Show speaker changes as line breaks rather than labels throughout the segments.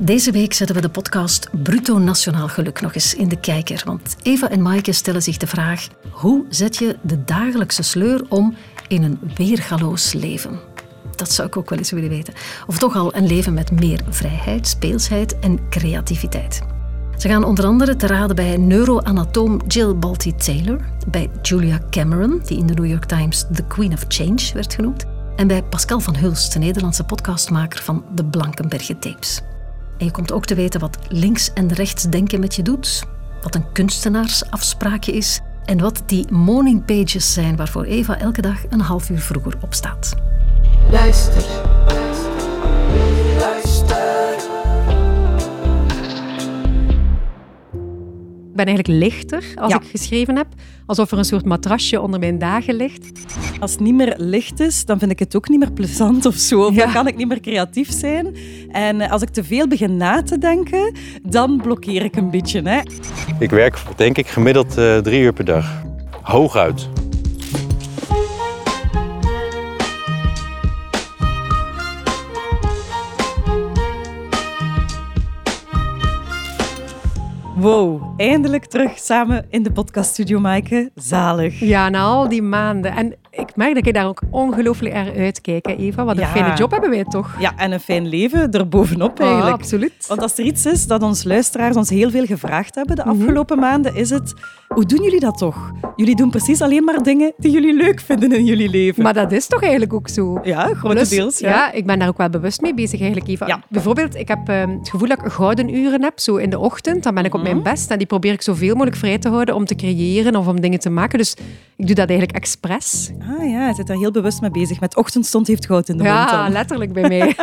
Deze week zetten we de podcast Bruto Nationaal Geluk nog eens in de kijker. Want Eva en Maaike stellen zich de vraag: hoe zet je de dagelijkse sleur om in een weergaloos leven? Dat zou ik ook wel eens willen weten. Of toch al een leven met meer vrijheid, speelsheid en creativiteit. Ze gaan onder andere te raden bij neuroanatoom Jill Balti Taylor, bij Julia Cameron, die in de New York Times The Queen of Change werd genoemd, en bij Pascal van Hulst, de Nederlandse podcastmaker van de Blankenberge Tapes. En je komt ook te weten wat links en rechts denken met je doet, wat een kunstenaarsafspraakje is en wat die morning pages zijn waarvoor Eva elke dag een half uur vroeger opstaat.
Luister.
Ben eigenlijk lichter als ik geschreven heb. Alsof er een soort matrasje onder mijn dagen ligt.
Als het niet meer licht is, dan vind ik het ook niet meer plezant of zo. Of
Ja.
Dan kan ik niet meer creatief zijn. En eh, als ik te veel begin na te denken, dan blokkeer ik een beetje. Hè.
Ik werk denk ik gemiddeld eh, drie uur per dag. Hooguit.
Wow, eindelijk terug samen in de podcaststudio, Maaike. Zalig.
Ja, na al die maanden. En ik merk dat ik daar ook ongelooflijk naar uitkijk, hè, Eva. Wat een
Ja.
fijne job hebben wij toch?
Ja, en een fijn leven erbovenop
Ah,
eigenlijk.
absoluut.
Want als er iets is dat ons luisteraars ons heel veel gevraagd hebben de
Mhm.
afgelopen maanden, is het... Hoe doen jullie dat toch? Jullie doen precies alleen maar dingen die jullie leuk vinden in jullie leven.
Maar dat is toch eigenlijk ook zo?
ja, grotendeels. Ja.
ja, ik ben daar ook wel bewust mee bezig eigenlijk, Eva.
Ja.
Bijvoorbeeld, ik heb ehm, het gevoel dat ik gouden uren heb, zo in de ochtend. Dan ben ik op
Mhm.
mijn best en die probeer ik zoveel mogelijk vrij te houden om te creëren of om dingen te maken. Dus ik doe dat eigenlijk expres.
Ah ja, je zit daar heel bewust mee bezig. Met ochtendstond heeft goud in de mond.
Ja, letterlijk bij mij.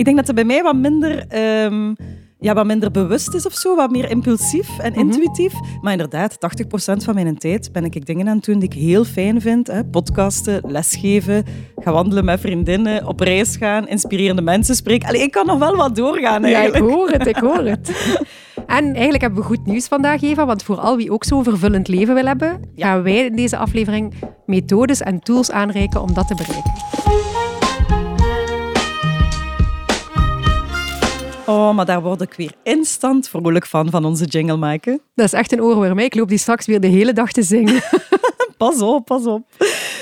Ik denk dat het bij mij wat minder, ehm, ja, wat minder bewust is of zo. Wat meer impulsief en intuïtief. Maar inderdaad, 80% van mijn tijd ben ik dingen aan het doen die ik heel fijn vind. Hè. Podcasten, lesgeven, gaan wandelen met vriendinnen, op reis gaan, inspirerende mensen spreken. Allee, ik kan nog wel wat doorgaan
Ja, ik
eigenlijk.
hoor het, ik hoor het. En eigenlijk hebben we goed nieuws vandaag, Eva. Want voor al wie ook zo'n vervullend leven wil hebben, gaan wij in deze aflevering methodes en tools aanreiken om dat te bereiken.
Oh, maar daar word ik weer instant vrolijk van, van onze jingle maken.
Dat is echt een oorworm. Ik loop die straks weer de hele dag te zingen.
Pas op, pas op.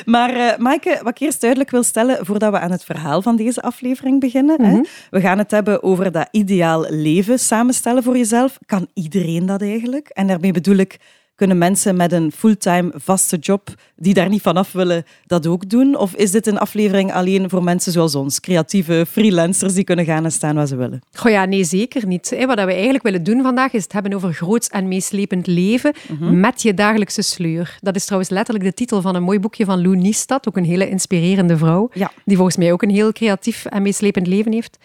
Maar eh Maaike, wat ik eerst duidelijk wil stellen, voordat we aan het verhaal van deze aflevering beginnen. hè, we gaan het hebben over dat ideaal leven samenstellen voor jezelf. Kan iedereen dat eigenlijk? En daarmee bedoel ik, kunnen mensen met een fulltime vaste job die daar niet vanaf willen, dat ook doen? Of is dit een aflevering alleen voor mensen zoals ons, creatieve freelancers die kunnen gaan en staan waar ze willen?
Goh ja, nee, zeker niet. Wat we eigenlijk willen doen vandaag is het hebben over groots en meeslepend leven met je dagelijkse sleur. Dat is trouwens letterlijk de titel van een mooi boekje van Lou Niestad, ook een hele inspirerende vrouw,
Ja.
die volgens mij ook een heel creatief en meeslepend leven heeft.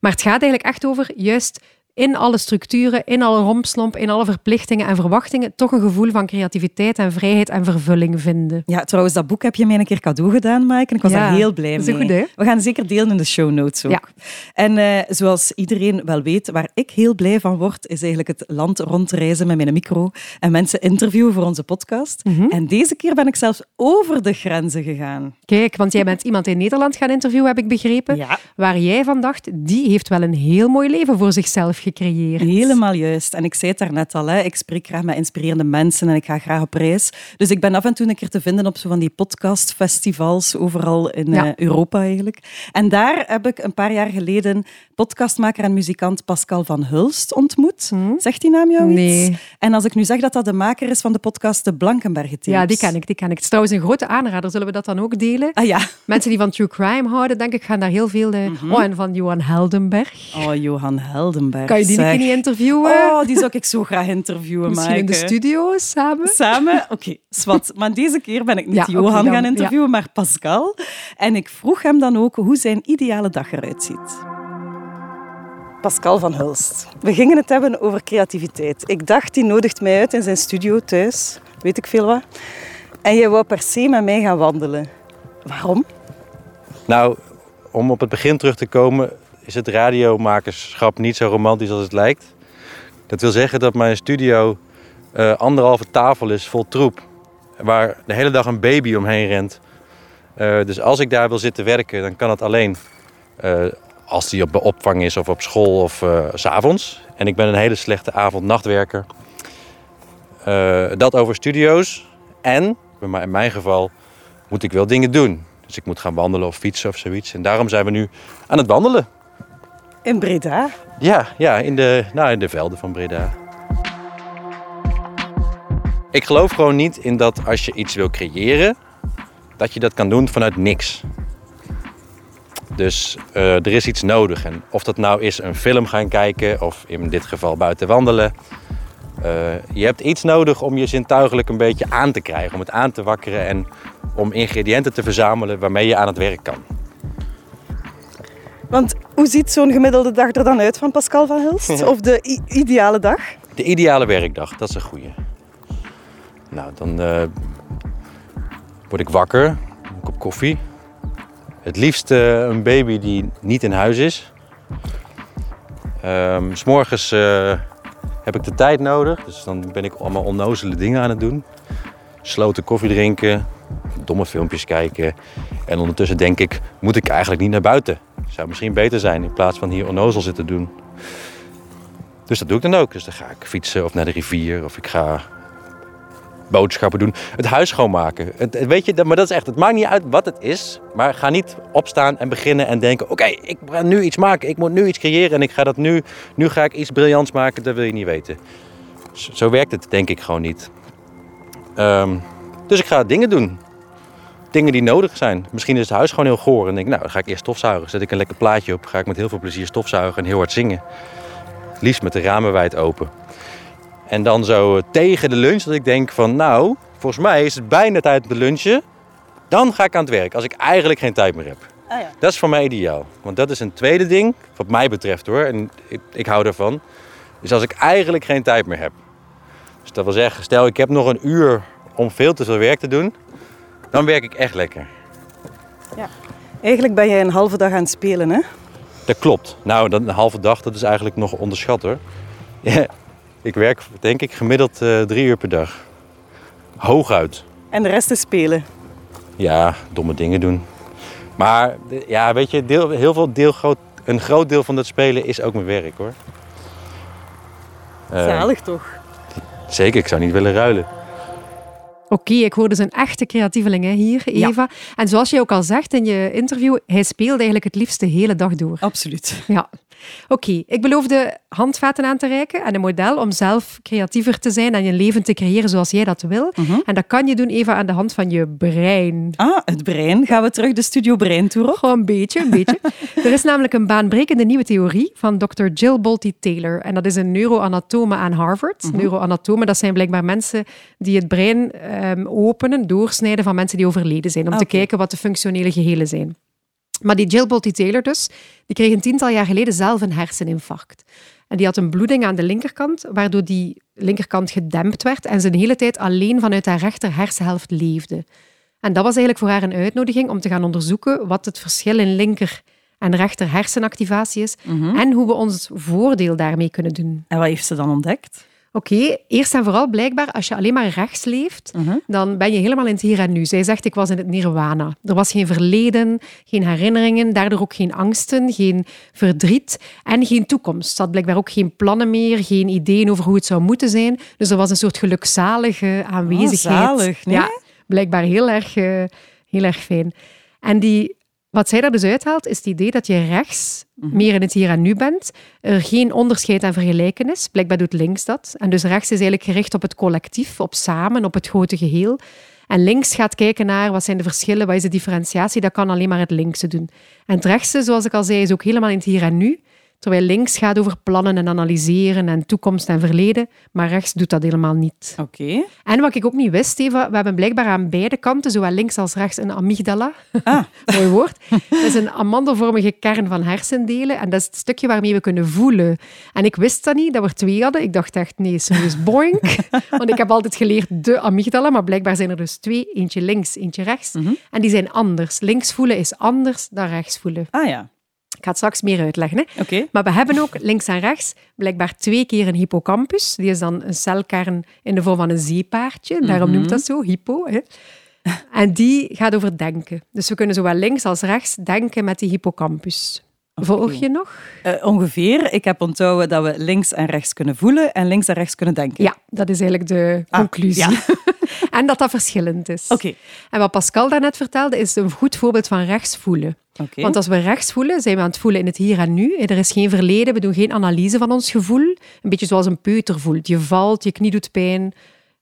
Maar het gaat eigenlijk echt over juist in alle structuren, in alle rompslomp, in alle verplichtingen en verwachtingen, toch een gevoel van creativiteit en vrijheid en vervulling vinden.
Ja, trouwens, dat boek heb je mij een keer cadeau gedaan, Maaike. En ik was
Ja,
daar heel blij mee.
goed, hè?
We gaan zeker delen in de show notes ook.
Ja.
En eh, zoals iedereen wel weet, waar ik heel blij van word, is eigenlijk het land rondreizen met mijn micro en mensen interviewen voor onze podcast.
Mhm.
En deze keer ben ik zelfs over de grenzen gegaan.
Kijk, want jij bent iemand in Nederland gaan interviewen, heb ik begrepen.
Ja.
Waar jij van dacht, die heeft wel een heel mooi leven voor zichzelf gecreëerd.
Helemaal juist. En ik zei het daarnet al, hè, ik spreek graag met inspirerende mensen en ik ga graag op reis. Dus ik ben af en toe een keer te vinden op zo van die podcastfestivals, overal in
Ja.
eh, Europa eigenlijk. En daar heb ik een paar jaar geleden podcastmaker en muzikant Pascal van Hulst ontmoet. Zegt die naam jou iets?
Nee.
En als ik nu zeg dat dat de maker is van de podcast De Blankenberge Tapes.
Ja, die ken ik, die ken ik. Het is trouwens een grote aanrader. Zullen we dat dan ook delen?
Ah ja.
Mensen die van true crime houden, denk ik, gaan daar heel veel... eh, Oh, en van Johan Heldenberg.
Oh, Johan Heldenberg.
Kan je die
zeg.
niet interviewen?
Oh, die zou ik zo graag interviewen,
Misschien in de
Maaike.
studio samen?
Samen? Oké, zwart. Maar deze keer ben ik niet
Ja,
Johan
dan,
gaan
ja.
interviewen, maar Pascal. En ik vroeg hem dan ook hoe zijn ideale dag eruit ziet. Pascal van Hulst. We gingen het hebben over creativiteit. Ik dacht, die nodigt mij uit in zijn studio thuis. Weet ik veel wat. En jij wou per se met mij gaan wandelen. Waarom?
Nou, om op het begin terug te komen, is het radiomakerschap niet zo romantisch als het lijkt. Dat wil zeggen dat mijn studio eh, anderhalve tafel is vol troep. Waar de hele dag een baby omheen rent. Eh, dus als ik daar wil zitten werken, dan kan het alleen eh, als die op opvang is of op school of s s'avonds. En ik ben een hele slechte avond-nachtwerker. Dat over studio's. En, in mijn geval, moet ik wel dingen doen. Dus ik moet gaan wandelen of fietsen of zoiets. En daarom zijn we nu aan het wandelen.
In Breda?
Ja, ja in, de, nou, in de velden van Breda. Ik geloof gewoon niet in dat als je iets wil creëren, dat je dat kan doen vanuit niks. Dus uh, er is iets nodig. En of dat nou is een film gaan kijken of in dit geval buiten wandelen. Uh, je hebt iets nodig om je zintuigelijk een beetje aan te krijgen, om het aan te wakkeren en om ingrediënten te verzamelen waarmee je aan het werk kan.
Want hoe ziet zo'n gemiddelde dag er dan uit van Pascal van Hilst? Of de ideale dag?
De ideale werkdag, dat is een goede. Nou, dan uh, word ik wakker, een kop koffie. Het liefst uh, een baby die niet in huis is. Um, S morgens uh, heb ik de tijd nodig, dus dan ben ik allemaal onnozele dingen aan het doen. Sloten koffie drinken, domme filmpjes kijken. En ondertussen denk ik, moet ik eigenlijk niet naar buiten? Zou misschien beter zijn in plaats van hier onnozel zitten doen. Dus dat doe ik dan ook. Dus dan ga ik fietsen of naar de rivier of ik ga boodschappen doen. Het huis schoonmaken. Het, weet je, maar dat is echt, het maakt niet uit wat het is. Maar ga niet opstaan en beginnen en denken: oké, ik ga nu iets maken. Ik moet nu iets creëren en ik ga dat nu. Nu ga ik iets briljants maken. Dat wil je niet weten. Zo werkt het denk ik gewoon niet. Um, dus ik ga dingen doen. Dingen die nodig zijn. Misschien is het huis gewoon heel goor. En denk nou, dan ga ik eerst stofzuigen. Zet ik een lekker plaatje op. Ga ik met heel veel plezier stofzuigen en heel hard zingen. Liefst met de ramen wijd open. En dan zo tegen de lunch dat ik denk van nou, volgens mij is het bijna tijd om te lunchen. Dan ga ik aan het werk, als ik eigenlijk geen tijd meer heb.
Ah, ja.
Dat is voor mij ideaal. Want dat is een tweede ding, wat mij betreft hoor. En ik, ik hou ervan. Is als ik eigenlijk geen tijd meer heb. Dus dat wil zeggen, stel ik heb nog een uur om veel te veel werk te doen. Dan werk ik echt lekker.
Ja. Eigenlijk ben jij een halve dag aan het spelen hè?
Dat klopt. Nou, een halve dag dat is eigenlijk nog onderschat hoor. Ja, ik werk denk ik gemiddeld uh, drie uur per dag. Hooguit.
En de rest is spelen?
Ja, domme dingen doen. Maar ja, weet je, deel, heel veel deel, groot, een groot deel van dat spelen is ook mijn werk hoor.
Zalig uh, toch?
Zeker, ik zou niet willen ruilen.
Oké, ik hoorde dus een echte creatieveling hè, hier, Eva. En zoals je ook al zegt in je interview, hij speelt eigenlijk het liefst de hele dag door.
Absoluut.
Ja. Oké, ik beloofde handvaten aan te reiken en een model om zelf creatiever te zijn en je leven te creëren zoals jij dat wil.
Mhm.
En dat kan je doen, Eva, aan de hand van je brein.
Ah, het brein. Gaan we terug de studio brein toe?
Gewoon een beetje, een beetje. er is namelijk een baanbrekende nieuwe theorie van Dr. Jill Bolte Taylor. En dat is een neuroanatome aan Harvard.
Mhm.
Neuroanatomen, dat zijn blijkbaar mensen die het brein um, openen, doorsnijden van mensen die overleden zijn, om
Ah,
te kijken wat de functionele gehelen zijn. Maar die Jill Bolte Taylor dus, die kreeg een tiental jaar geleden zelf een herseninfarct. En die had een bloeding aan de linkerkant, waardoor die linkerkant gedempt werd en ze de hele tijd alleen vanuit haar rechter hersenhelft leefde. En dat was eigenlijk voor haar een uitnodiging om te gaan onderzoeken wat het verschil in linker en rechter hersenactivatie is en hoe we ons voordeel daarmee kunnen doen.
En wat heeft ze dan ontdekt?
Oké, eerst en vooral blijkbaar, als je alleen maar rechts leeft, dan ben je helemaal in het hier en nu. Zij zegt, ik was in het nirwana. Er was geen verleden, geen herinneringen, daardoor ook geen angsten, geen verdriet en geen toekomst. Ze had blijkbaar ook geen plannen meer, geen ideeën over hoe het zou moeten zijn. Dus er was een soort gelukzalige aanwezigheid.
Oh, zalig, nee?
Ja, blijkbaar heel erg, eh, heel erg fijn. En die, wat zij daar dus uithaalt, is het idee dat je rechts meer in het hier en nu bent, er geen onderscheid en vergelijken is. Blijkbaar doet links dat. En dus rechts is eigenlijk gericht op het collectief, op samen, op het grote geheel. En links gaat kijken naar wat zijn de verschillen, wat is de differentiatie. Dat kan alleen maar het linkse doen. En het rechtse, zoals ik al zei, is ook helemaal in het hier en nu. Terwijl links gaat over plannen en analyseren en toekomst en verleden, maar rechts doet dat helemaal niet.
Oké.
En wat ik ook niet wist, Eva, we hebben blijkbaar aan beide kanten, zowel links als rechts, een amygdala.
Ah.
Mooi woord. Dat is een amandelvormige kern van hersendelen en dat is het stukje waarmee we kunnen voelen. En ik wist dat niet, dat we er twee hadden. Ik dacht echt, nee, serieus, boink. Want ik heb altijd geleerd de amygdala, maar blijkbaar zijn er dus twee. Eentje links, eentje rechts. En die zijn anders. Links voelen is anders dan rechts voelen.
Ah ja,
ga het straks meer uitleggen. Hè? Maar we hebben ook links en rechts blijkbaar twee keer een hippocampus. Die is dan een celkern in de vorm van een zeepaardje. Daarom noemt dat zo, hypo. Hè? En die gaat over denken. Dus we kunnen zowel links als rechts denken met die hippocampus. Volg je nog?
Uh, ongeveer. Ik heb onthouden dat we links en rechts kunnen voelen en links en rechts kunnen denken.
Ja, dat is eigenlijk de ah, conclusie. Ja. en dat dat verschillend is.
Oké.
En wat Pascal daarnet vertelde, is een goed voorbeeld van rechts voelen.
Okay.
Want als we rechts voelen, zijn we aan het voelen in het hier en nu. Er is geen verleden, we doen geen analyse van ons gevoel. Een beetje zoals een peuter voelt. Je valt, je knie doet pijn,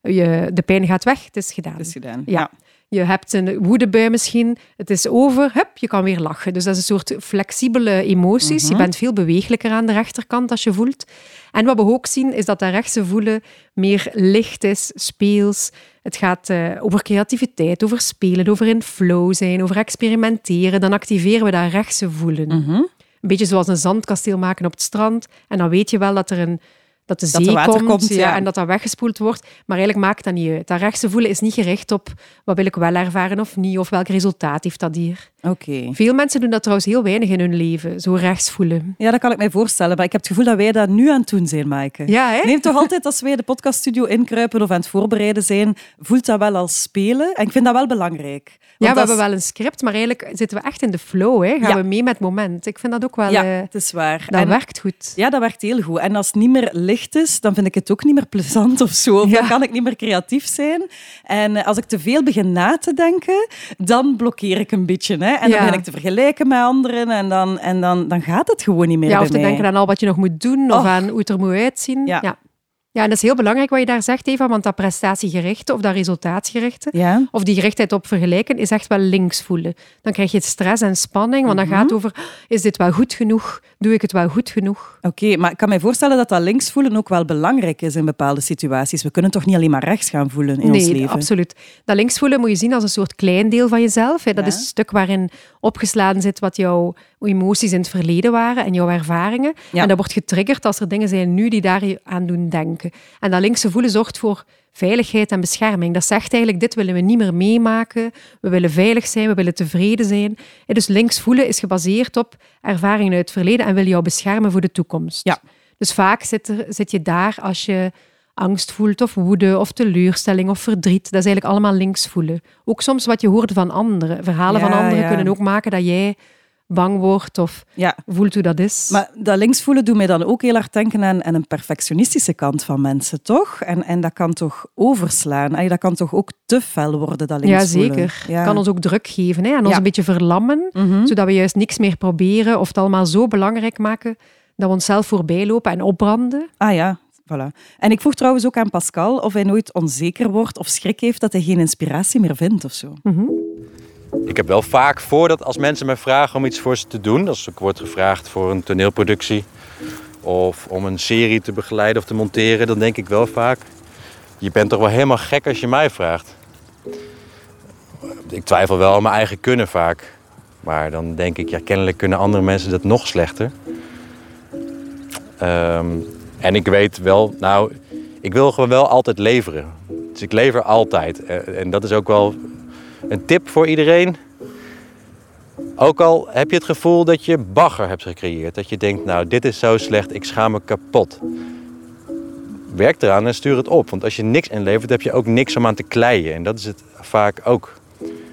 je, de pijn gaat weg, het is gedaan.
Het is gedaan,
ja. Je hebt een woedebui misschien, het is over, hup, je kan weer lachen. Dus dat is een soort flexibele emoties. Je mhm. bent veel bewegelijker aan de rechterkant als je voelt. En wat we ook zien, is dat dat rechtse voelen meer licht is, speels. Het gaat uh, over creativiteit, over spelen, over in flow zijn, over experimenteren. Dan activeren we dat rechtse voelen.
Mhm.
Een beetje zoals een zandkasteel maken op het strand. En dan weet je wel dat er een dat de zee
komt, komt
ja, en dat dat weggespoeld wordt. Maar eigenlijk maakt dat niet uit. Dat rechtse voelen is niet gericht op wat wil ik wel ervaren of niet, of welk resultaat heeft dat hier.
Oké.
Veel mensen doen dat trouwens heel weinig in hun leven, zo rechts voelen.
Ja, dat kan ik mij voorstellen. Maar ik heb het gevoel dat wij dat nu aan het doen zijn, Maaike.
Ja, hè?
Neem toch altijd als wij de podcaststudio inkruipen of aan het voorbereiden zijn, voelt dat wel als spelen. En ik vind dat wel belangrijk.
ja, we hebben wel een script, maar eigenlijk zitten we echt in de flow. Hè? Gaan we mee met het moment. Ik vind dat ook wel...
Ja,
uh,
het is waar.
Dat werkt goed.
Ja, dat werkt heel goed. En als het niet meer licht is, dan vind ik het ook niet meer plezant of zo. Of dan kan ik niet meer creatief zijn. En eh, als ik te veel begin na te denken, dan blokkeer ik een beetje. Hè? En dan begin ik te vergelijken met anderen en dan, en dan, dan gaat het gewoon niet meer
Ja,
of
te denken aan al wat je nog moet doen of aan hoe het er moet uitzien.
ja.
Ja, en dat is heel belangrijk wat je daar zegt, Eva, want dat prestatiegerichte of dat resultaatsgerichte,
ja.
of die gerichtheid op vergelijken, is echt wel links voelen. Dan krijg je stress en spanning, want dan gaat het mhm. over, is dit wel goed genoeg? Doe ik het wel goed genoeg?
Oké, maar ik kan me voorstellen dat dat links voelen ook wel belangrijk is in bepaalde situaties. We kunnen toch niet alleen maar rechts gaan voelen in ons leven?
Nee, absoluut. Dat links voelen moet je zien als een soort klein deel van jezelf. Dat is het stuk waarin opgeslagen zit wat emoties in het verleden waren en jouw ervaringen. En dat wordt getriggerd als er dingen zijn nu die daar aan doen denken. En dat linkse voelen zorgt voor veiligheid en bescherming. Dat zegt eigenlijk, dit willen we niet meer meemaken. We willen veilig zijn, we willen tevreden zijn. Dus links voelen is gebaseerd op ervaringen uit het verleden en wil jou beschermen voor de toekomst.
Ja.
Dus vaak zit, er, zit je daar als je angst voelt of woede of teleurstelling of verdriet. Dat is eigenlijk allemaal links voelen. Ook soms wat je hoort van anderen. Verhalen van anderen kunnen ook maken dat jij bang wordt of
ja.
voelt hoe dat is.
Maar dat links voelen doet mij dan ook heel erg denken aan, aan een perfectionistische kant van mensen, toch? En, en dat kan toch overslaan? En dat kan toch ook te fel worden, dat links
ja, zeker. Kan ons ook druk geven hè? en ons een beetje verlammen,
mhm.
zodat we juist niks meer proberen of het allemaal zo belangrijk maken dat we onszelf voorbij lopen en opbranden.
Ah ja, Voilà. En ik vroeg trouwens ook aan Pascal of hij nooit onzeker wordt of schrik heeft dat hij geen inspiratie meer vindt of zo.
Mhm.
Ik heb wel vaak voordat als mensen me vragen om iets voor ze te doen, als ik word gevraagd voor een toneelproductie of om een serie te begeleiden of te monteren, dan denk ik wel vaak: je bent toch wel helemaal gek als je mij vraagt. Ik twijfel wel aan mijn eigen kunnen vaak. Maar dan denk ik, ja, kennelijk kunnen andere mensen dat nog slechter. Ehm, en ik weet wel, nou, ik wil gewoon wel altijd leveren. Dus ik lever altijd. Eh, en dat is ook wel een tip voor iedereen. Ook al heb je het gevoel dat je bagger hebt gecreëerd. Dat je denkt, nou dit is zo slecht, ik schaam me kapot. Werk eraan en stuur het op. Want als je niks inlevert, heb je ook niks om aan te kleien. En dat is het vaak ook.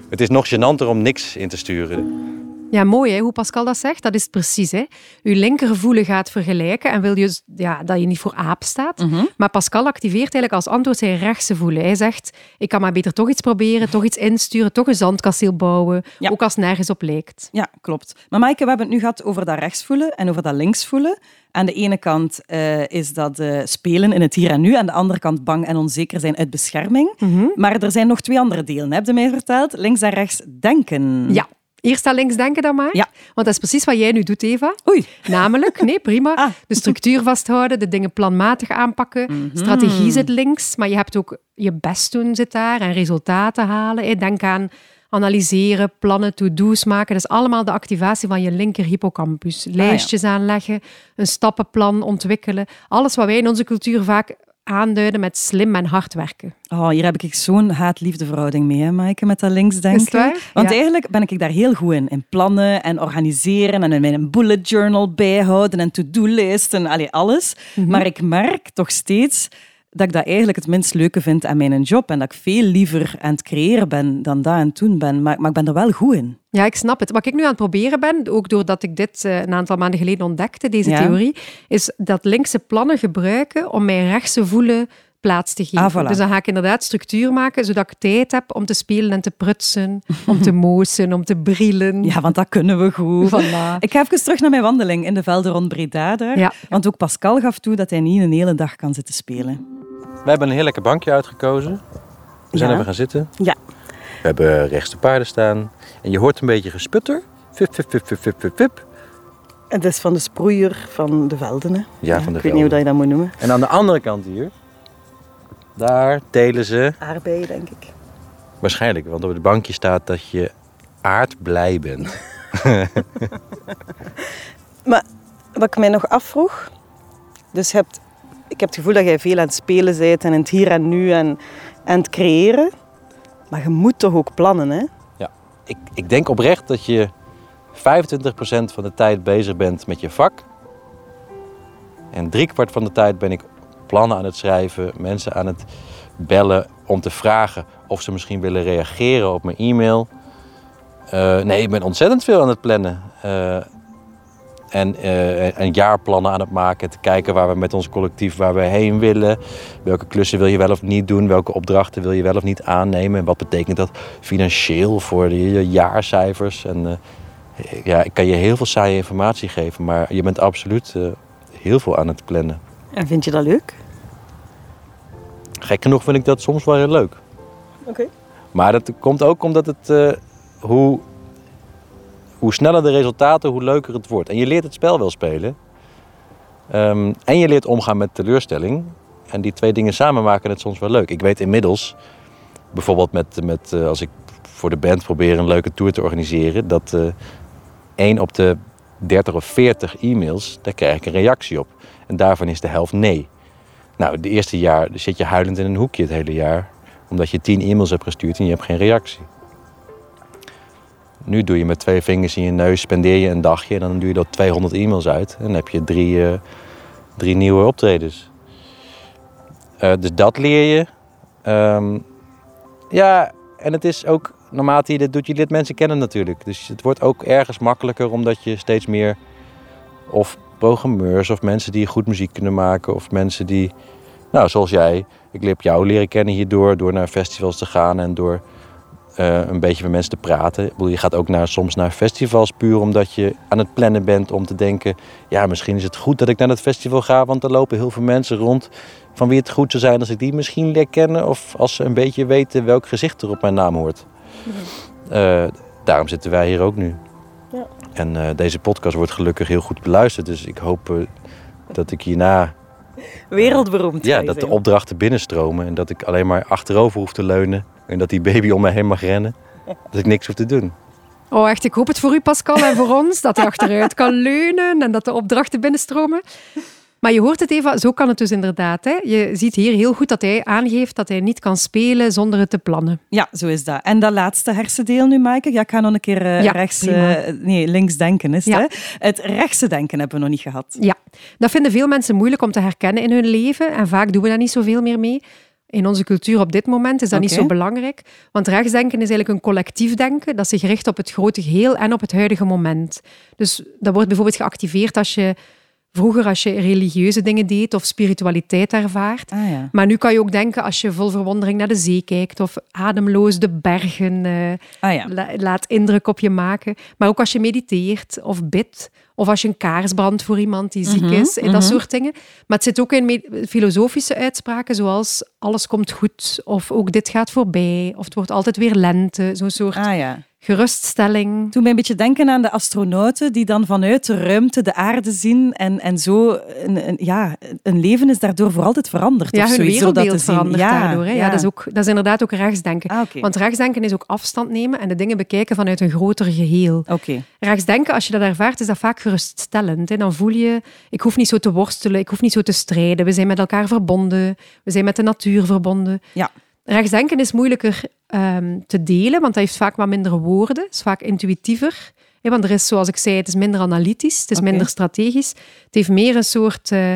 Het is nog gênanter om niks in te sturen.
Ja, mooi hè, hoe Pascal dat zegt. Dat is precies. Hè. Je linkergevoelen gaat vergelijken en wil je ja, dat je niet voor aap staat.
Mhm.
Maar Pascal activeert eigenlijk als antwoord zijn rechtse voelen. Hij zegt, ik kan maar beter toch iets proberen, toch iets insturen, toch een zandkasteel bouwen, ook als het nergens op lijkt.
Ja, klopt. Maar Maaike, we hebben het nu gehad over dat rechts voelen en over dat links voelen. Aan de ene kant uh, is dat uh, spelen in het hier en nu. Aan de andere kant bang en onzeker zijn uit bescherming.
Mhm.
Maar er zijn nog twee andere delen, heb je mij verteld. Links en rechts denken.
Ja, Eerst aan links denken dan maar.
Ja.
Want dat is precies wat jij nu doet, Eva.
Oei.
Namelijk, nee, prima.
Ah.
De structuur vasthouden, de dingen planmatig aanpakken.
Mhm.
Strategie zit links, maar je hebt ook je best doen zit daar en resultaten halen. Denk aan analyseren, plannen, to-do's maken. Dat is allemaal de activatie van je linker hippocampus.
Ah,
Lijstjes aanleggen, een stappenplan ontwikkelen. Alles wat wij in onze cultuur vaak aanduiden met slim en hard werken.
Oh, hier heb ik zo'n haat-liefde verhouding mee, hè, Maaike, met dat linksdenken. Want eigenlijk ben ik daar heel goed in. In plannen en organiseren en in mijn bullet journal bijhouden en to-do-lijsten, alles.
Mhm.
Maar ik merk toch steeds dat ik dat eigenlijk het minst leuke vind aan mijn job. En dat ik veel liever aan het creëren ben dan dat aan het doen ben. Maar, maar ik ben er wel goed in.
Ja, ik snap het. Wat ik nu aan het proberen ben, ook doordat ik dit eh, een aantal maanden geleden ontdekte, deze
Ja.
theorie, is dat linkse plannen gebruiken om mijn rechtse voelen plaats te geven.
Ah, voilà.
Dus dan ga ik inderdaad structuur maken, zodat ik tijd heb om te spelen en te prutsen, om te moosen, om te brillen.
Ja, want dat kunnen we goed.
Voilà.
Ik ga even terug naar mijn wandeling in de velden rond Breda daar.
Ja.
Want ook Pascal gaf toe dat hij niet een hele dag kan zitten spelen.
We hebben een heel lekker bankje uitgekozen. We zijn
Ja.
even gaan zitten.
Ja.
We hebben rechts de paarden staan. En je hoort een beetje gesputter. Fip, fip, fip, fip, fip, fip.
Het is van de sproeier van de velden. Hè?
Ja, van de
ik weet niet hoe dat je dat moet noemen.
En aan de andere kant hier, daar telen ze
Aardbeien, denk ik.
waarschijnlijk, want op het bankje staat dat je aardblij bent.
Maar wat ik mij nog afvroeg... Dus je hebt, ik heb het gevoel dat jij veel aan het spelen bent en in het hier en nu en aan het creëren. Maar je moet toch ook plannen, hè?
Ik, ik denk oprecht dat je 25% van de tijd bezig bent met je vak. En driekwart van de tijd ben ik plannen aan het schrijven, mensen aan het bellen om te vragen of ze misschien willen reageren op mijn e-mail. Eh, nee, ik ben ontzettend veel aan het plannen. Eh, en, en jaarplannen aan het maken. Te kijken waar we met ons collectief waar we heen willen. Welke klussen wil je wel of niet doen? Welke opdrachten wil je wel of niet aannemen? En wat betekent dat financieel voor de jaarcijfers? En eh, ja, ik kan je heel veel saaie informatie geven, maar je bent absoluut eh, heel veel aan het plannen.
En vind je dat leuk?
Gek genoeg vind ik dat soms wel heel leuk.
Oké.
Maar dat komt ook omdat het hoe, hoe sneller de resultaten, hoe leuker het wordt. En je leert het spel wel spelen. Ehm, en je leert omgaan met teleurstelling. En die twee dingen samen maken het soms wel leuk. Ik weet inmiddels, bijvoorbeeld met, met, eh, als ik voor de band probeer een leuke tour te organiseren, dat eh 1 op de 30 of 40 e-mails, daar krijg ik een reactie op. En daarvan is de helft nee. Nou, het eerste jaar zit je huilend in een hoekje het hele jaar. Omdat je 10 e-mails hebt gestuurd en je hebt geen reactie. Nu doe je met twee vingers in je neus, spendeer je een dagje en dan doe je dat 200 e-mails uit. En dan heb je drie, eh, drie nieuwe optredens. Eh, dus dat leer je. Ehm, ja, en het is ook, naarmate je dit doet, je leert mensen kennen natuurlijk. Dus het wordt ook ergens makkelijker omdat je steeds meer... Of programmeurs of mensen die goed muziek kunnen maken. Of mensen die, nou zoals jij, ik heb jou leren kennen hierdoor. Door naar festivals te gaan en door eh, een beetje met mensen te praten. Ik bedoel, je gaat ook naar, soms naar festivals puur omdat je aan het plannen bent om te denken... ja, misschien is het goed dat ik naar dat festival ga, want er lopen heel veel mensen rond... van wie het goed zou zijn als ik die misschien leer kennen... of als ze een beetje weten welk gezicht er op mijn naam hoort. Eh, daarom zitten wij hier ook nu.
Ja.
En eh, deze podcast wordt gelukkig heel goed beluisterd. Dus ik hoop dat ik hierna
Wereldberoemd.
ja, dat de opdrachten binnenstromen en dat ik alleen maar achterover hoef te leunen en dat die baby om mij heen mag rennen. Dat ik niks hoef te doen.
Oh, echt, ik hoop het voor u, Pascal, en voor ons, dat hij achteruit kan leunen en dat de opdrachten binnenstromen. Maar je hoort het, Eva, zo kan het dus inderdaad. Hè? Je ziet hier heel goed dat hij aangeeft dat hij niet kan spelen zonder het te plannen.
Ja, zo is dat. En dat laatste hersendeel nu, Maaike. Ja, ik ga nog een keer eh,
Ja,
rechts... eh, nee, links denken is het,
Ja.
hè? Het rechtse denken hebben we nog niet gehad.
Ja, dat vinden veel mensen moeilijk om te herkennen in hun leven en vaak doen we daar niet zoveel meer mee. In onze cultuur op dit moment is dat niet zo belangrijk, want rechtsdenken is eigenlijk een collectief denken dat zich richt op het grote geheel en op het huidige moment. Dus dat wordt bijvoorbeeld geactiveerd als je vroeger als je religieuze dingen deed of spiritualiteit ervaart.
Ah ja.
Maar nu kan je ook denken als je vol verwondering naar de zee kijkt of ademloos de bergen eh,
Ah ja.
la- laat indruk op je maken. Maar ook als je mediteert of bidt of als je een kaars brandt voor iemand die ziek
Mhm,
is en dat
mhm.
soort dingen. Maar het zit ook in filosofische uitspraken zoals alles komt goed of ook dit gaat voorbij of het wordt altijd weer lente. Zo'n soort
Ah ja.
Geruststelling.
Toen mij een beetje denken aan de astronauten die dan vanuit de ruimte de aarde zien en, en zo een, een- ja, een leven is daardoor voor altijd veranderd.
Ja, hun
zoiets, dat
wereldbeeld verandert
Ja,
daardoor. Hè? Ja, Dat, is ook, dat is inderdaad ook rechtsdenken.
Ah.
Want rechtsdenken is ook afstand nemen en de dingen bekijken vanuit een groter geheel.
Oké.
Rechtsdenken, als je dat ervaart, is dat vaak geruststellend. Hè? Dan voel je, ik hoef niet zo te worstelen, ik hoef niet zo te strijden. We zijn met elkaar verbonden, we zijn met de natuur verbonden.
Ja.
Rechtsdenken is moeilijker ehm, te delen, want dat heeft vaak wat minder woorden. Het is vaak intuïtiever. Want er is, zoals ik zei, het is minder analytisch, het is minder strategisch. Het heeft meer een soort... eh,